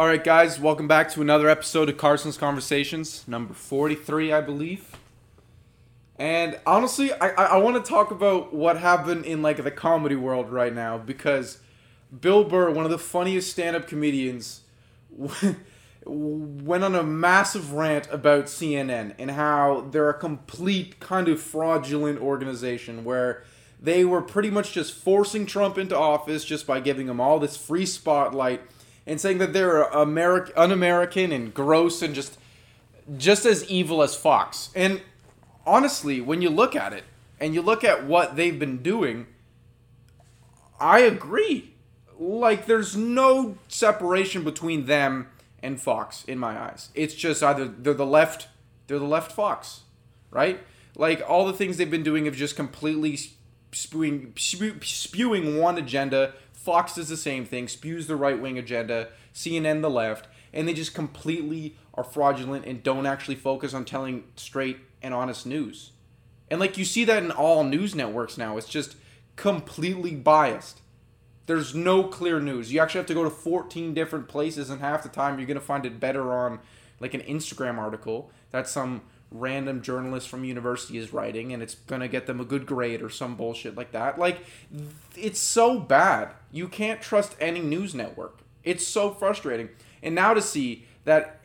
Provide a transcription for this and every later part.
All right, guys, welcome back to another episode of Carson's Conversations, number 43, I believe. And honestly, I, I, I want to talk about what happened in like the comedy world right now because Bill Burr, one of the funniest stand-up comedians, went on a massive rant about CNN and how they're a complete kind of fraudulent organization where they were pretty much just forcing Trump into office just by giving him all this free spotlight and saying that they're American, un-American and gross and just just as evil as Fox. And honestly, when you look at it and you look at what they've been doing, I agree. Like there's no separation between them and Fox in my eyes. It's just either they're the left, they're the left Fox, right? Like all the things they've been doing have just completely spewing spew, spewing one agenda Fox does the same thing, spews the right wing agenda, CNN the left, and they just completely are fraudulent and don't actually focus on telling straight and honest news. And like you see that in all news networks now, it's just completely biased. There's no clear news. You actually have to go to 14 different places, and half the time you're to find it better on like an Instagram article that some random journalist from university is writing and it's going to get them a good grade or some bullshit like that. Like it's so bad. You can't trust any news network. It's so frustrating. And now to see that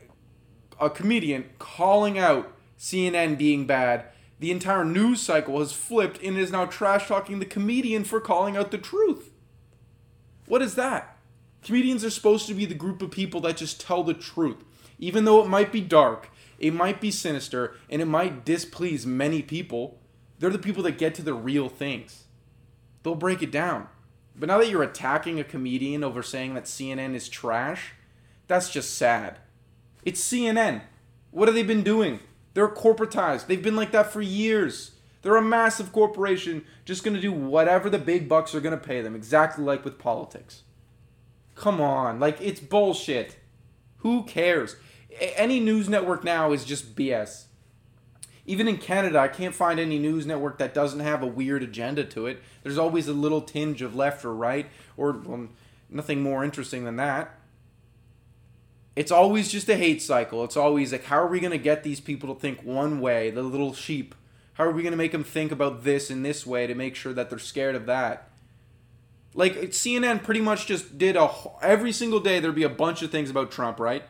a comedian calling out CNN being bad, the entire news cycle has flipped and is now trash talking the comedian for calling out the truth. What is that? Comedians are supposed to be the group of people that just tell the truth. Even though it might be dark, it might be sinister, and it might displease many people. They're the people that get to the real things. They'll break it down. But now that you're attacking a comedian over saying that CNN is trash, that's just sad. It's CNN. What have they been doing? They're corporatized. They've been like that for years. They're a massive corporation just going to do whatever the big bucks are going to pay them, exactly like with politics. Come on, like it's bullshit. Who cares? Any news network now is just BS. Even in Canada, I can't find any news network that doesn't have a weird agenda to it. There's always a little tinge of left or right, or well, nothing more interesting than that. It's always just a hate cycle. It's always like, how are we going to get these people to think one way, the little sheep? How are we going to make them think about this in this way to make sure that they're scared of that? Like CNN pretty much just did a every single day there'd be a bunch of things about Trump, right?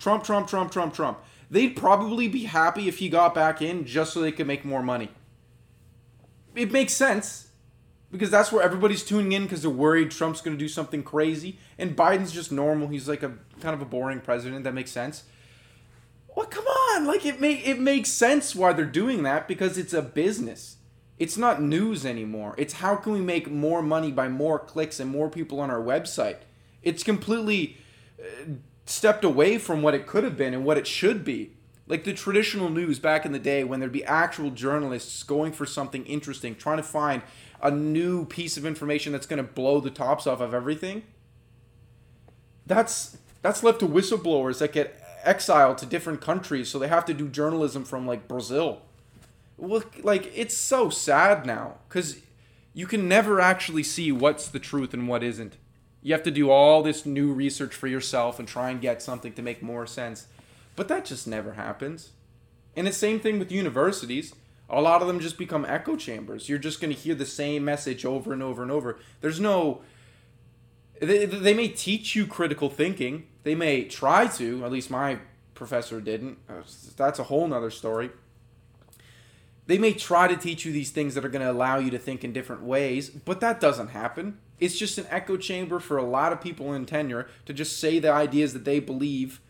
Trump, Trump, Trump, Trump, Trump. They'd probably be happy if he got back in just so they could make more money. It makes sense because that's where everybody's tuning in because they're worried Trump's going to do something crazy and Biden's just normal. He's like a kind of a boring president. That makes sense. Well, come on, like it it makes sense why they're doing that because it's a business. It's not news anymore. It's how can we make more money by more clicks and more people on our website. It's completely uh, stepped away from what it could have been and what it should be. Like the traditional news back in the day when there'd be actual journalists going for something interesting, trying to find a new piece of information that's going to blow the tops off of everything. That's that's left to whistleblowers that get exiled to different countries so they have to do journalism from like Brazil. Look, like it's so sad now cuz you can never actually see what's the truth and what isn't. You have to do all this new research for yourself and try and get something to make more sense. But that just never happens. And the same thing with universities. A lot of them just become echo chambers. You're just going to hear the same message over and over and over. There's no. They, they may teach you critical thinking. They may try to. At least my professor didn't. Uh, that's a whole nother story. They may try to teach you these things that are going to allow you to think in different ways, but that doesn't happen. It's just an echo chamber for a lot of people in tenure to just say the ideas that they believe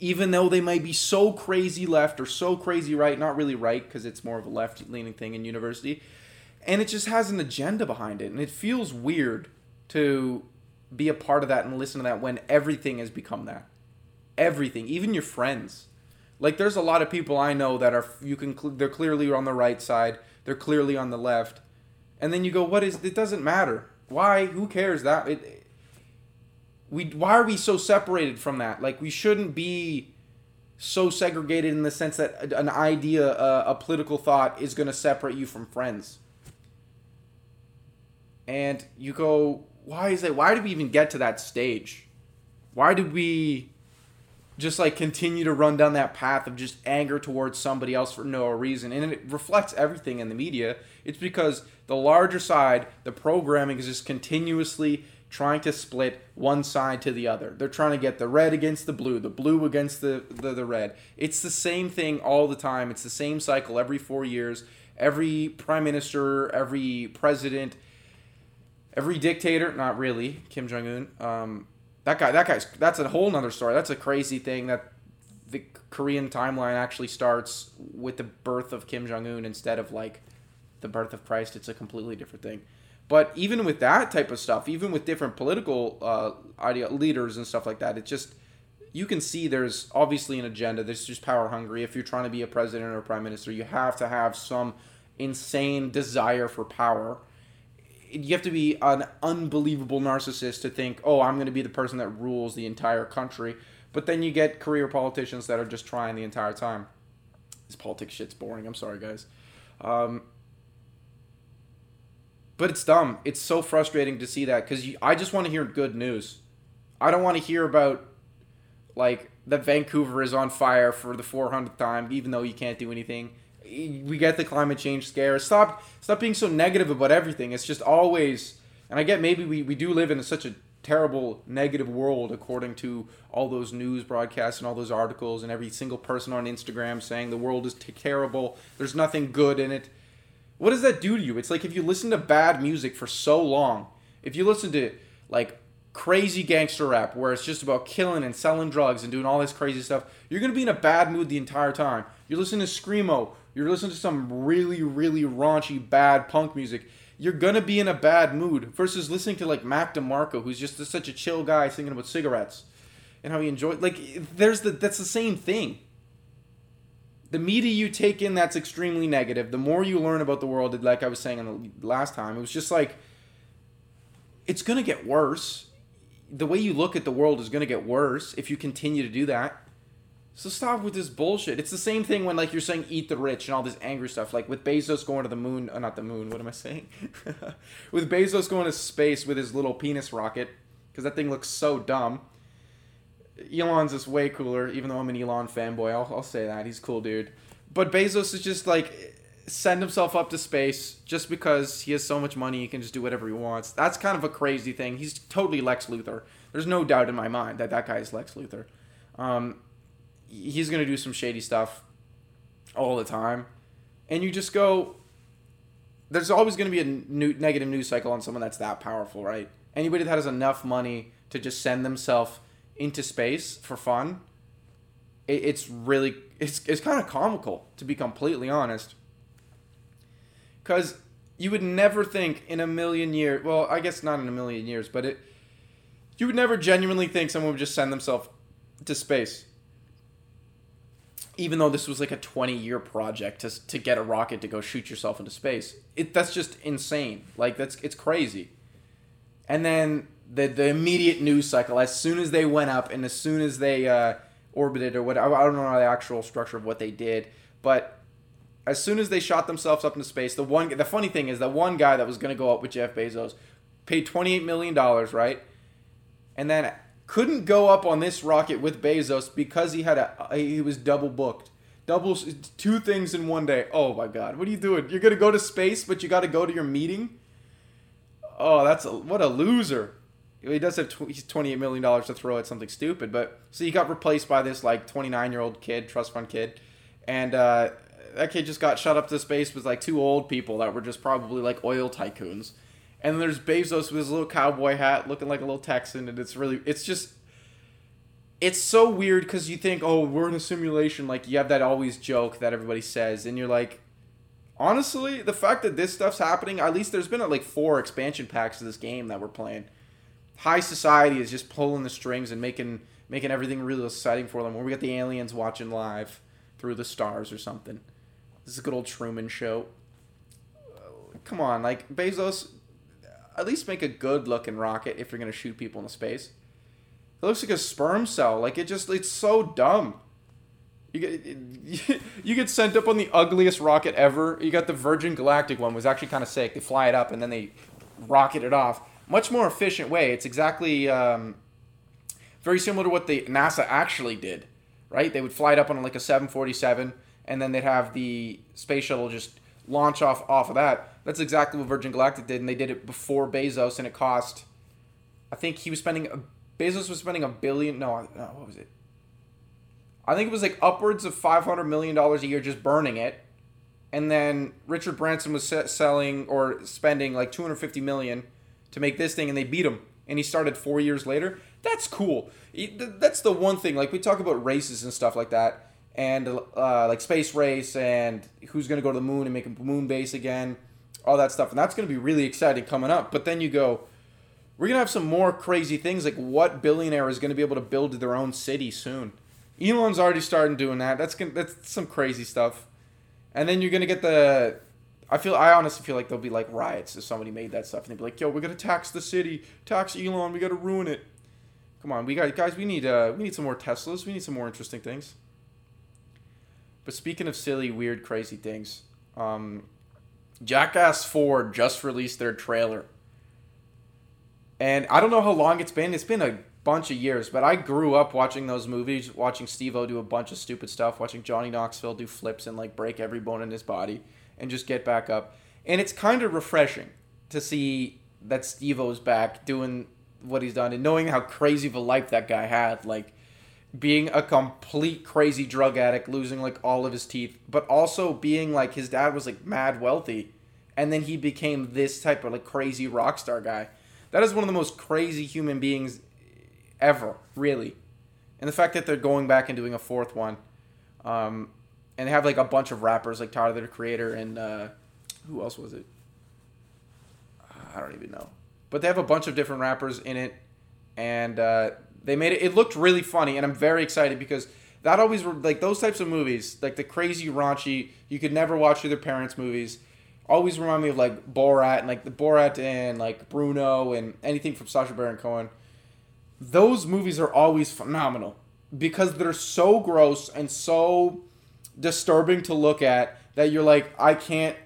even though they might be so crazy left or so crazy right, not really right because it's more of a left leaning thing in university. And it just has an agenda behind it. And it feels weird to be a part of that and listen to that when everything has become that. Everything, even your friends. Like there's a lot of people I know that are you can they're clearly on the right side, they're clearly on the left. And then you go, "What is it doesn't matter. Why? Who cares that it we why are we so separated from that? Like we shouldn't be so segregated in the sense that an idea, uh, a political thought, is going to separate you from friends. And you go, why is it? Why did we even get to that stage? Why did we just like continue to run down that path of just anger towards somebody else for no reason? And it reflects everything in the media. It's because the larger side, the programming is just continuously trying to split one side to the other. They're trying to get the red against the blue, the blue against the, the, the red. It's the same thing all the time. It's the same cycle every four years. Every prime minister, every president, every dictator, not really, Kim Jong Un. Um, that guy, that guy's, that's a whole nother story. That's a crazy thing that the Korean timeline actually starts with the birth of Kim Jong Un instead of like the birth of Christ. It's a completely different thing. But even with that type of stuff, even with different political uh, idea leaders and stuff like that, it just you can see there's obviously an agenda. There's just power hungry. If you're trying to be a president or a prime minister, you have to have some insane desire for power. You have to be an unbelievable narcissist to think, oh, I'm going to be the person that rules the entire country. But then you get career politicians that are just trying the entire time. This politics shit's boring. I'm sorry, guys. Um, but it's dumb. It's so frustrating to see that because I just want to hear good news. I don't want to hear about like that Vancouver is on fire for the 400th time, even though you can't do anything. We get the climate change scare. Stop, stop being so negative about everything. It's just always, and I get maybe we, we do live in such a terrible negative world according to all those news broadcasts and all those articles and every single person on Instagram saying the world is t- terrible. There's nothing good in it what does that do to you? It's like if you listen to bad music for so long, if you listen to like crazy gangster rap where it's just about killing and selling drugs and doing all this crazy stuff, you're gonna be in a bad mood the entire time. You're listening to screamo, you're listening to some really, really raunchy, bad punk music. You're gonna be in a bad mood versus listening to like Mac DeMarco, who's just such a chill guy singing about cigarettes and how he enjoyed. Like, there's the that's the same thing the media you take in that's extremely negative. The more you learn about the world, like I was saying in the last time, it was just like it's to get worse. The way you look at the world is to get worse if you continue to do that. So stop with this bullshit. It's the same thing when like you're saying eat the rich and all this angry stuff. Like with Bezos going to the moon, uh, not the moon. What am I saying? with Bezos going to space with his little penis rocket, because that thing looks so dumb. Elon's is way cooler, even though I'm an Elon fanboy. I'll, I'll say that. He's cool, dude. But Bezos is just like send himself up to space just because he has so much money he can just do whatever he wants. That's kind of a crazy thing. He's totally Lex Luthor. There's no doubt in my mind that that guy is Lex Luthor. Um, he's gonna do some shady stuff all the time, and you just go. There's always going to be a new, negative news cycle on someone that's that powerful, right? Anybody that has enough money to just send themselves into space for fun, it, it's really it's it's kind of comical to be completely honest. Because you would never think in a million years. Well, I guess not in a million years, but it. You would never genuinely think someone would just send themselves to space. Even though this was like a 20 year project to, to get a rocket to go shoot yourself into space. It that's just insane. Like that's it's crazy. And then the the immediate news cycle as soon as they went up and as soon as they uh, orbited or what I don't know the actual structure of what they did, but as soon as they shot themselves up into space, the one the funny thing is that one guy that was going to go up with Jeff Bezos paid 28 million dollars, right? And then couldn't go up on this rocket with Bezos because he had a he was double booked. Double two things in one day. Oh my god. What are you doing? You're going to go to space but you got to go to your meeting? Oh, that's a, what a loser he does have tw- 28 million dollars to throw at something stupid but so he got replaced by this like 29 year old kid trust fund kid and uh, that kid just got shot up to space with like two old people that were just probably like oil tycoons and then there's bezos with his little cowboy hat looking like a little texan and it's really it's just it's so weird because you think oh we're in a simulation like you have that always joke that everybody says and you're like honestly the fact that this stuff's happening at least there's been like four expansion packs of this game that we're playing high society is just pulling the strings and making making everything really exciting for them. Where we got the aliens watching live through the stars or something. This is a good old Truman show. Come on, like Bezos, at least make a good looking rocket if you're gonna shoot people into space. It looks like a sperm cell. Like it just it's so dumb. You get you get sent up on the ugliest rocket ever. You got the Virgin Galactic one was actually kind of sick. They fly it up and then they rocket it off much more efficient way. It's exactly um, very similar to what the NASA actually did, right? They would fly it up on like a 747, and then they'd have the space shuttle just launch off off of that. That's exactly what Virgin Galactic did, and they did it before Bezos, and it cost. I think he was spending. A, Bezos was spending a billion. No, no, what was it? I think it was like upwards of five hundred million dollars a year just burning it, and then Richard Branson was selling or spending like two hundred fifty million to make this thing, and they beat him. And he started four years later. That's cool. That's the one thing. Like we talk about races and stuff like that, and uh, like space race and who's to go to the moon and make a moon base again, all that stuff, and that's going to be really exciting coming up. But then you go, we're going to have some more crazy things. Like what billionaire is going to be able to build their own city soon? Elon's already starting doing that. That's gonna, that's some crazy stuff. And then you're gonna get the. I feel I honestly feel like there'll be like riots if somebody made that stuff and they'd be like, "Yo, we're gonna tax the city, tax Elon, we gotta ruin it." Come on, we got guys. We need uh, we need some more Teslas. We need some more interesting things. But speaking of silly, weird, crazy things, um, Jackass Four just released their trailer, and I don't know how long it's been. It's been a bunch of years, but I grew up watching those movies, watching Steve-O do a bunch of stupid stuff, watching Johnny Knoxville do flips and like break every bone in his body and just get back up. And it's kind of refreshing to see that Steve-O's back doing what he's done and knowing how crazy of a life that guy had. Like being a complete crazy drug addict, losing like all of his teeth, but also being like his dad was like mad wealthy. And then he became this type of like crazy rock star guy. That is one of the most crazy human beings ever, really. And the fact that they're going back and doing a fourth one, um, and they have like a bunch of rappers like Tyler the Creator and uh, who else was it? I don't even know. But they have a bunch of different rappers in it, and uh, they made it. It looked really funny, and I'm very excited because that always like those types of movies, like the crazy raunchy. You could never watch with your parents' movies. Always remind me of like Borat and like the Borat and like Bruno and anything from Sacha Baron Cohen those movies are always phenomenal because they're so gross and so disturbing to look at that you're like, I can't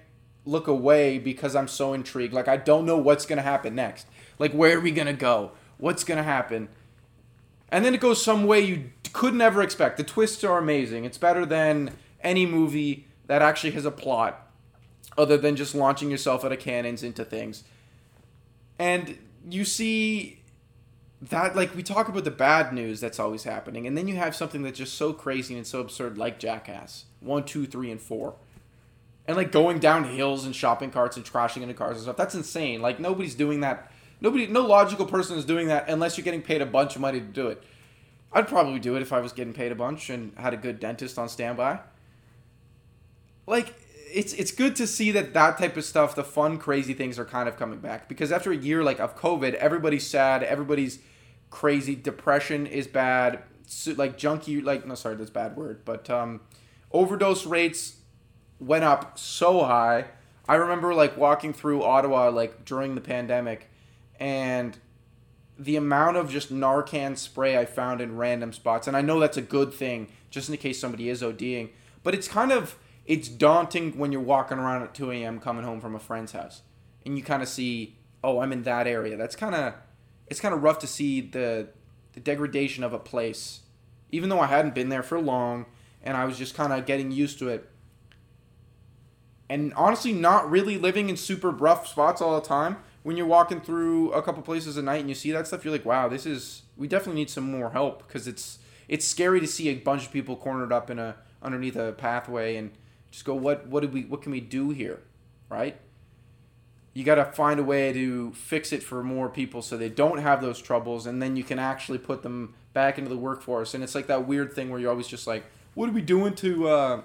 look away because I'm so intrigued. Like, I don't know what's to happen next. Like, where are we to go? What's to happen? And then it goes some way you could never expect. The twists are amazing. It's better than any movie that actually has a plot other than just launching yourself out of cannons into things. And you see that like we talk about the bad news that's always happening, and then you have something that's just so crazy and so absurd, like Jackass one, two, three, and four, and like going down hills and shopping carts and crashing into cars and stuff. That's insane. Like nobody's doing that. Nobody, no logical person is doing that unless you're getting paid a bunch of money to do it. I'd probably do it if I was getting paid a bunch and had a good dentist on standby. Like it's it's good to see that that type of stuff, the fun, crazy things are kind of coming back because after a year like of COVID, everybody's sad, everybody's crazy. Depression is bad. So, like junkie, like no, sorry, that's bad word, but um, overdose rates went up so high. I remember like walking through Ottawa like during the pandemic, and the amount of just Narcan spray I found in random spots, and I know that's a good thing, just in case somebody is ODing. But it's kind of it's daunting when you're walking around at 2 a.m. coming home from a friend's house, and you kind of see, oh, I'm in that area. That's kind of it's kind of rough to see the the degradation of a place, even though I hadn't been there for long and I was just kind of getting used to it. And honestly, not really living in super rough spots all the time. When you're walking through a couple places at night and you see that stuff, you're like, "Wow, this is we definitely need some more help." Because it's it's scary to see a bunch of people cornered up in a underneath a pathway and just go, "What what did we what can we do here?" Right? you got to find a way to fix it for more people so they don't have those troubles and then you can actually put them back into the workforce and it's like that weird thing where you're always just like what are we doing to uh,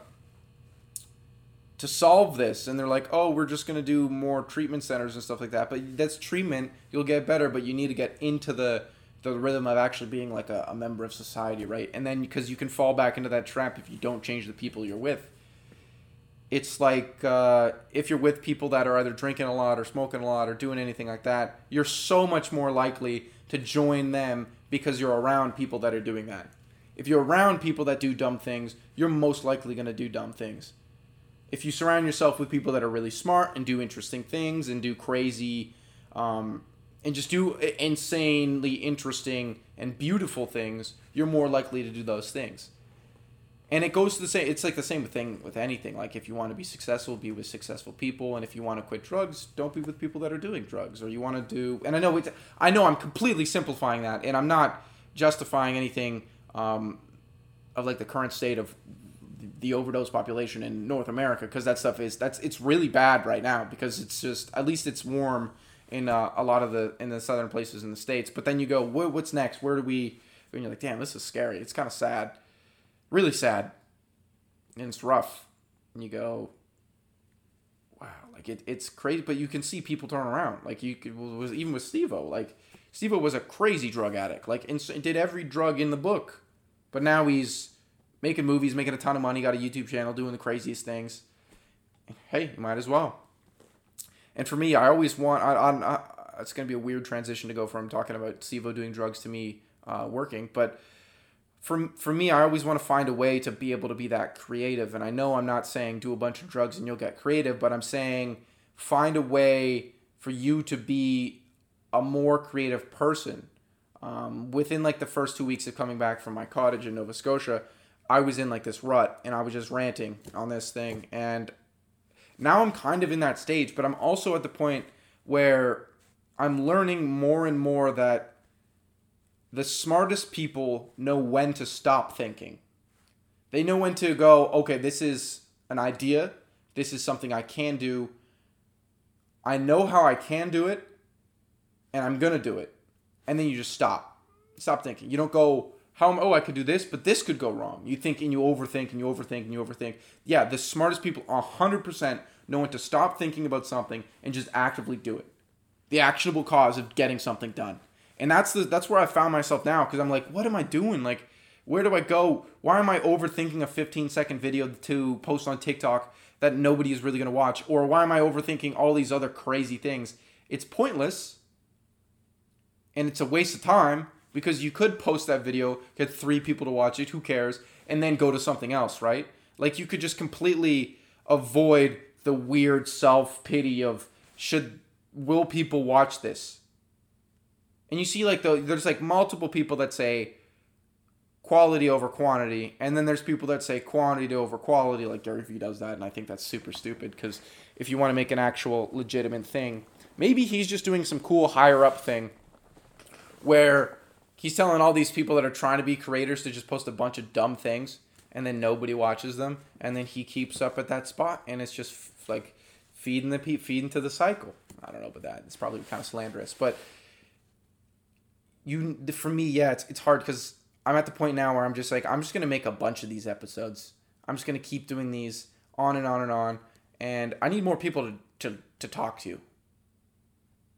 to solve this. And they're like oh we're just going to do more treatment centers and stuff like that. But that's treatment. You'll get better but you need to get into the the rhythm of actually being like a, a member of society right? And then because you can fall back into that trap if you don't change the people you're with. It's like uh, if you're with people that are either drinking a lot or smoking a lot or doing anything like that, you're so much more likely to join them because you're around people that are doing that. If you're around people that do dumb things, you're most likely going to do dumb things. If you surround yourself with people that are really smart and do interesting things and do crazy, um, and just do insanely interesting and beautiful things, you're more likely to do those things. And it goes to the same. It's like the same thing with anything. Like if you want to be successful, be with successful people, and if you want to quit drugs, don't be with people that are doing drugs. Or you want to do. And I know it. I know I'm completely simplifying that, and I'm not justifying anything um, of like the current state of the overdose population in North America because that stuff is that's it's really bad right now because it's just at least it's warm in uh, a lot of the in the southern places in the states. But then you go, what's next? Where do we? And you're like, damn, this is scary. It's kind of sad, really sad, and it's rough. And you go, wow, like it, it's crazy. But you can see people turn around. Like you could, was even with Steve-O. Like Steve-O was a crazy drug addict. Like and did every drug in the book, but now he's making movies, making a ton of money, got a YouTube channel, doing the craziest things. Hey, you might as well. And for me, I always want. I, I, I it's going to be a weird transition to go from talking about Steve-O doing drugs to me uh, working, but for for me, I always want to find a way to be able to be that creative. And I know I'm not saying do a bunch of drugs and you'll get creative, but I'm saying find a way for you to be a more creative person. Um, within like the first two weeks of coming back from my cottage in Nova Scotia, I was in like this rut and I was just ranting on this thing. And now I'm kind of in that stage, but I'm also at the point where I'm learning more and more that the smartest people know when to stop thinking. They know when to go, okay, this is an idea. This is something I can do. I know how I can do it, and I'm going to do it. And then you just stop. Stop thinking. You don't go, how oh I could do this, but this could go wrong. You think and you overthink and you overthink and you overthink. Yeah, the smartest people 100% know when to stop thinking about something and just actively do it. The actionable cause of getting something done. And that's the that's where I found myself now because I'm like, what am I doing? Like, where do I go? Why am I overthinking a 15 second video to post on TikTok that nobody is really going to watch? Or why am I overthinking all these other crazy things? It's pointless and it's a waste of time because you could post that video, get three people to watch it, who cares, and then go to something else, right? Like you could just completely avoid the weird self pity of should will people watch this? And you see like the, there's like multiple people that say quality over quantity, and then there's people that say quantity over quality, like Gary Vee does that, and I think that's super stupid because if you want to make an actual legitimate thing, maybe he's just doing some cool higher up thing where he's telling all these people that are trying to be creators to just post a bunch of dumb things and then nobody watches them and then he keeps up at that spot and it's just f- like feeding the pe- feeding to the cycle. I don't know about that. It's probably kind of slanderous but you for me yeah it's, it's hard because i'm at the point now where i'm just like i'm just gonna make a bunch of these episodes. I'm just gonna keep doing these on and on and on and i need more people to, to, to talk to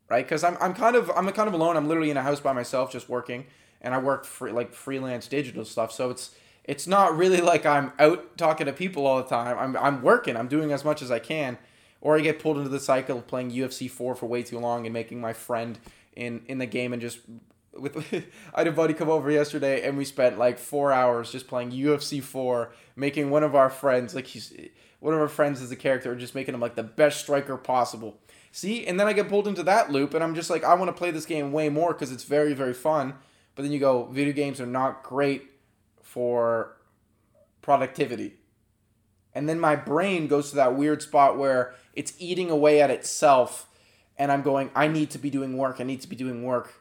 right? Because I'm, I'm kind of I'm kind of alone. I'm literally in a house by myself, just working, and I work for like freelance digital stuff. So it's it's not really like I'm out talking to people all the time. I'm I'm working. I'm doing as much as I can, or I get pulled into the cycle of playing UFC four for way too long and making my friend in in the game and just. With, I had a buddy come over yesterday and we spent like four hours just playing UFC four, making one of our friends like he's one of our friends is a character, just making him like the best striker possible See, and then I get pulled into that loop, and I'm just like, I want to play this game way more because it's very, very fun. But then you go, video games are not great for productivity. And then my brain goes to that weird spot where it's eating away at itself, and I'm going, I need to be doing work, I need to be doing work,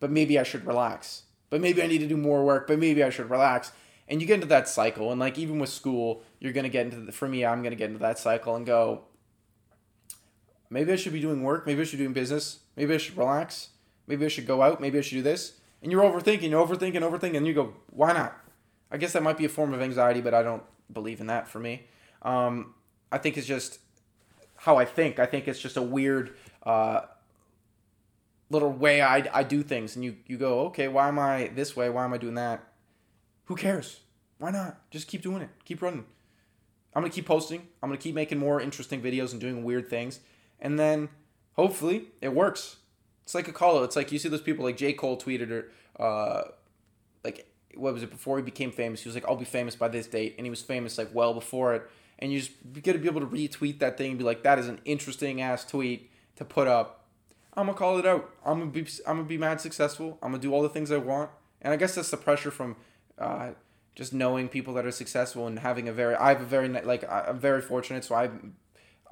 but maybe I should relax. But maybe I need to do more work, but maybe I should relax. And you get into that cycle, and like even with school, you're gonna get into the, for me, I'm gonna get into that cycle and go, maybe I should be doing work. Maybe I should be doing business. Maybe I should relax. Maybe I should go out. Maybe I should do this. And you're overthinking, overthinking, overthinking, and you go, why not? I guess that might be a form of anxiety, but I don't believe in that for me. Um, I think it's just how I think. I think it's just a weird uh, little way I, I do things. And you, you go, okay, why am I this way? Why am I doing that? Who cares? Why not? Just keep doing it. Keep running. I'm going to keep posting. I'm going to keep making more interesting videos and doing weird things and then hopefully it works. It's like a call. It's like you see those people like J. Cole tweeted or uh, like what was it before he became famous? He was like, I'll be famous by this date, and he was famous like well before it. And you just get to be able to retweet that thing and be like, that is an interesting ass tweet to put up. I'm gonna call it out. I'm gonna be I'm gonna be mad successful. I'm gonna do all the things I want, and I guess that's the pressure from uh, just knowing people that are successful and having a very I have a very like I'm very fortunate, so I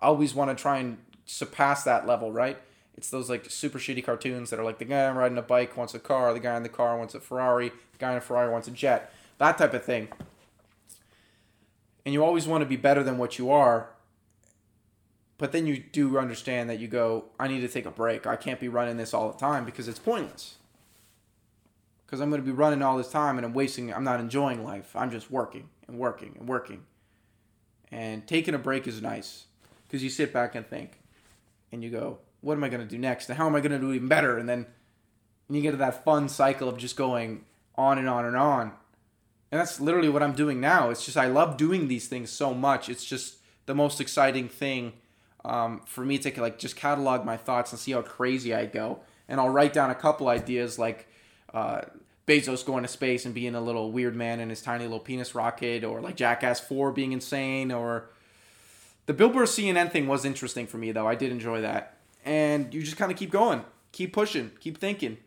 always want to try and surpass that level, right? It's those like super shitty cartoons that are like the guy riding a bike wants a car, the guy in the car wants a Ferrari, the guy in a Ferrari wants a jet, that type of thing. And you always want to be better than what you are, but then you do understand that you go, I need to take a break. I can't be running this all the time because it's pointless. Because I'm going to be running all this time and I'm wasting, I'm not enjoying life. I'm just working and working and working. And taking a break is nice because you sit back and think and you go, what am I going to do next? And how am I going to do even better? And then and you get to that fun cycle of just going on and on and on. And that's literally what I'm doing now. It's just I love doing these things so much. It's just the most exciting thing um, for me to like just catalog my thoughts and see how crazy I go. And I'll write down a couple ideas like uh, Bezos going to space and being a little weird man in his tiny little penis rocket, or like Jackass 4 being insane, or the Bill Burr CNN thing was interesting for me though. I did enjoy that and you just kind of keep going, keep pushing, keep thinking.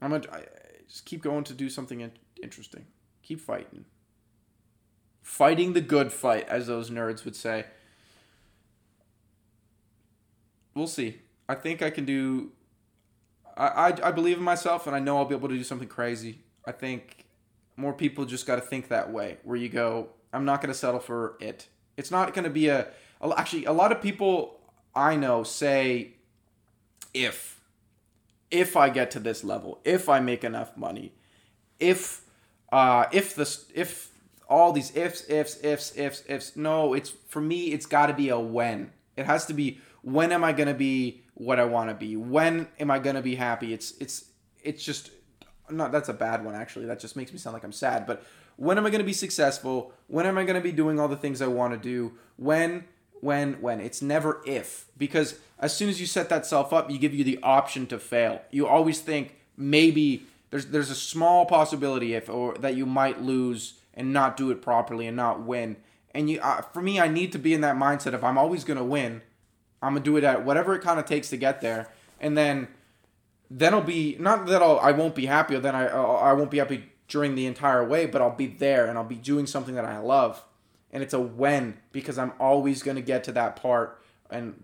I'm gonna I, just keep going to do something in, interesting. Keep fighting. Fighting the good fight, as those nerds would say. We'll see. I think I can do. I, I, I believe in myself, and I know I'll be able to do something crazy. I think more people just got to think that way, where you go, I'm not going to settle for it. It's not going to be a. Actually, a lot of people I know say if if I get to this level, if I make enough money, if uh if this if all these ifs ifs ifs ifs ifs no, it's for me it's got to be a when. It has to be when am I going to be what I want to be? When am I going to be happy? It's it's it's just not that's a bad one actually. That just makes me sound like I'm sad, but when am I going to be successful? When am I going to be doing all the things I want to do? When when, when. It's never if. Because as soon as you set that self up, you give you the option to fail. You always think maybe there's there's a small possibility if or that you might lose and not do it properly and not win. And you, uh, for me, I need to be in that mindset If I'm always gonna win. I'm gonna do it at whatever it kind of takes to get there, and then then I'll be not that I'll I won't be happy or then I I won't be happy during the entire way, but I'll be there and I'll be doing something that I love and it's a when because I'm always going to get to that part and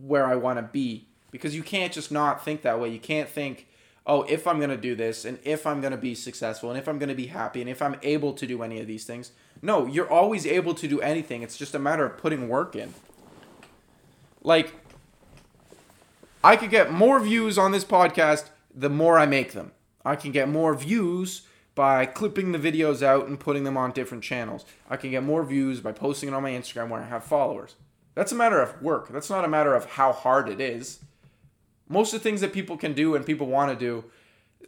where I want to be because you can't just not think that way. You can't think, "Oh, if I'm going to do this and if I'm going to be successful and if I'm going to be happy and if I'm able to do any of these things." No, you're always able to do anything. It's just a matter of putting work in. Like I could get more views on this podcast the more I make them. I can get more views by clipping the videos out and putting them on different channels. I can get more views by posting it on my Instagram where I have followers. That's a matter of work. That's not a matter of how hard it is. Most of the things that people can do and people want to do,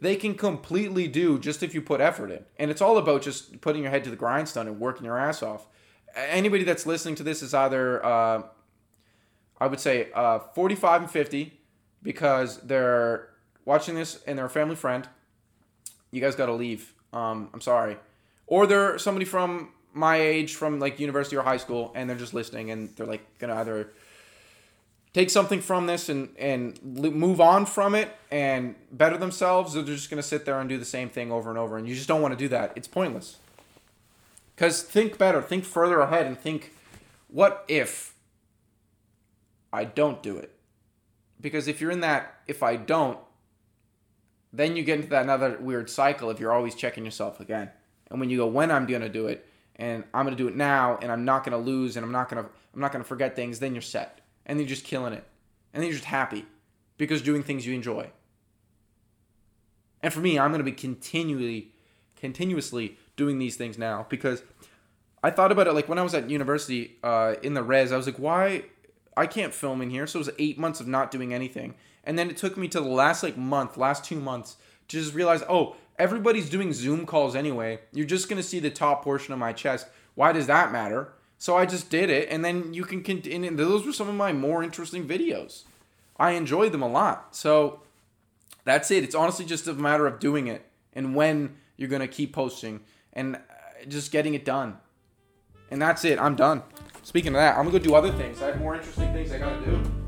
they can completely do just if you put effort in. And it's all about just putting your head to the grindstone and working your ass off. Anybody that's listening to this is either, uh, I would say, uh, 45 and 50 because they're watching this and they're a family friend you guys got to leave. Um, I'm sorry. Or they're somebody from my age, from like university or high school, and they're just listening, and they're like gonna either take something from this and and move on from it and better themselves, or they're just gonna sit there and do the same thing over and over, and you just don't want to do that. It's pointless. Because think better, think further ahead, and think, what if I don't do it? Because if you're in that, if I don't, then you get into that another weird cycle if you're always checking yourself again. And when you go, when I'm gonna do it, and I'm gonna do it now, and I'm not gonna lose, and I'm not gonna I'm not gonna forget things, then you're set, and you're just killing it, and then you're just happy because doing things you enjoy. And for me, I'm gonna be continually, continuously doing these things now because I thought about it like when I was at university uh, in the res. I was like, why I can't film in here? So it was eight months of not doing anything and then it took me to the last like month, last two months to just realize, oh, everybody's doing Zoom calls anyway. You're just gonna see the top portion of my chest. Why does that matter? So I just did it, and then you can continue. Those were some of my more interesting videos. I enjoyed them a lot. So that's it. It's honestly just a matter of doing it and when you're gonna keep posting and uh, just getting it done. And that's it. I'm done. Speaking of that, I'm gonna go do other things. I have more interesting things I gotta do.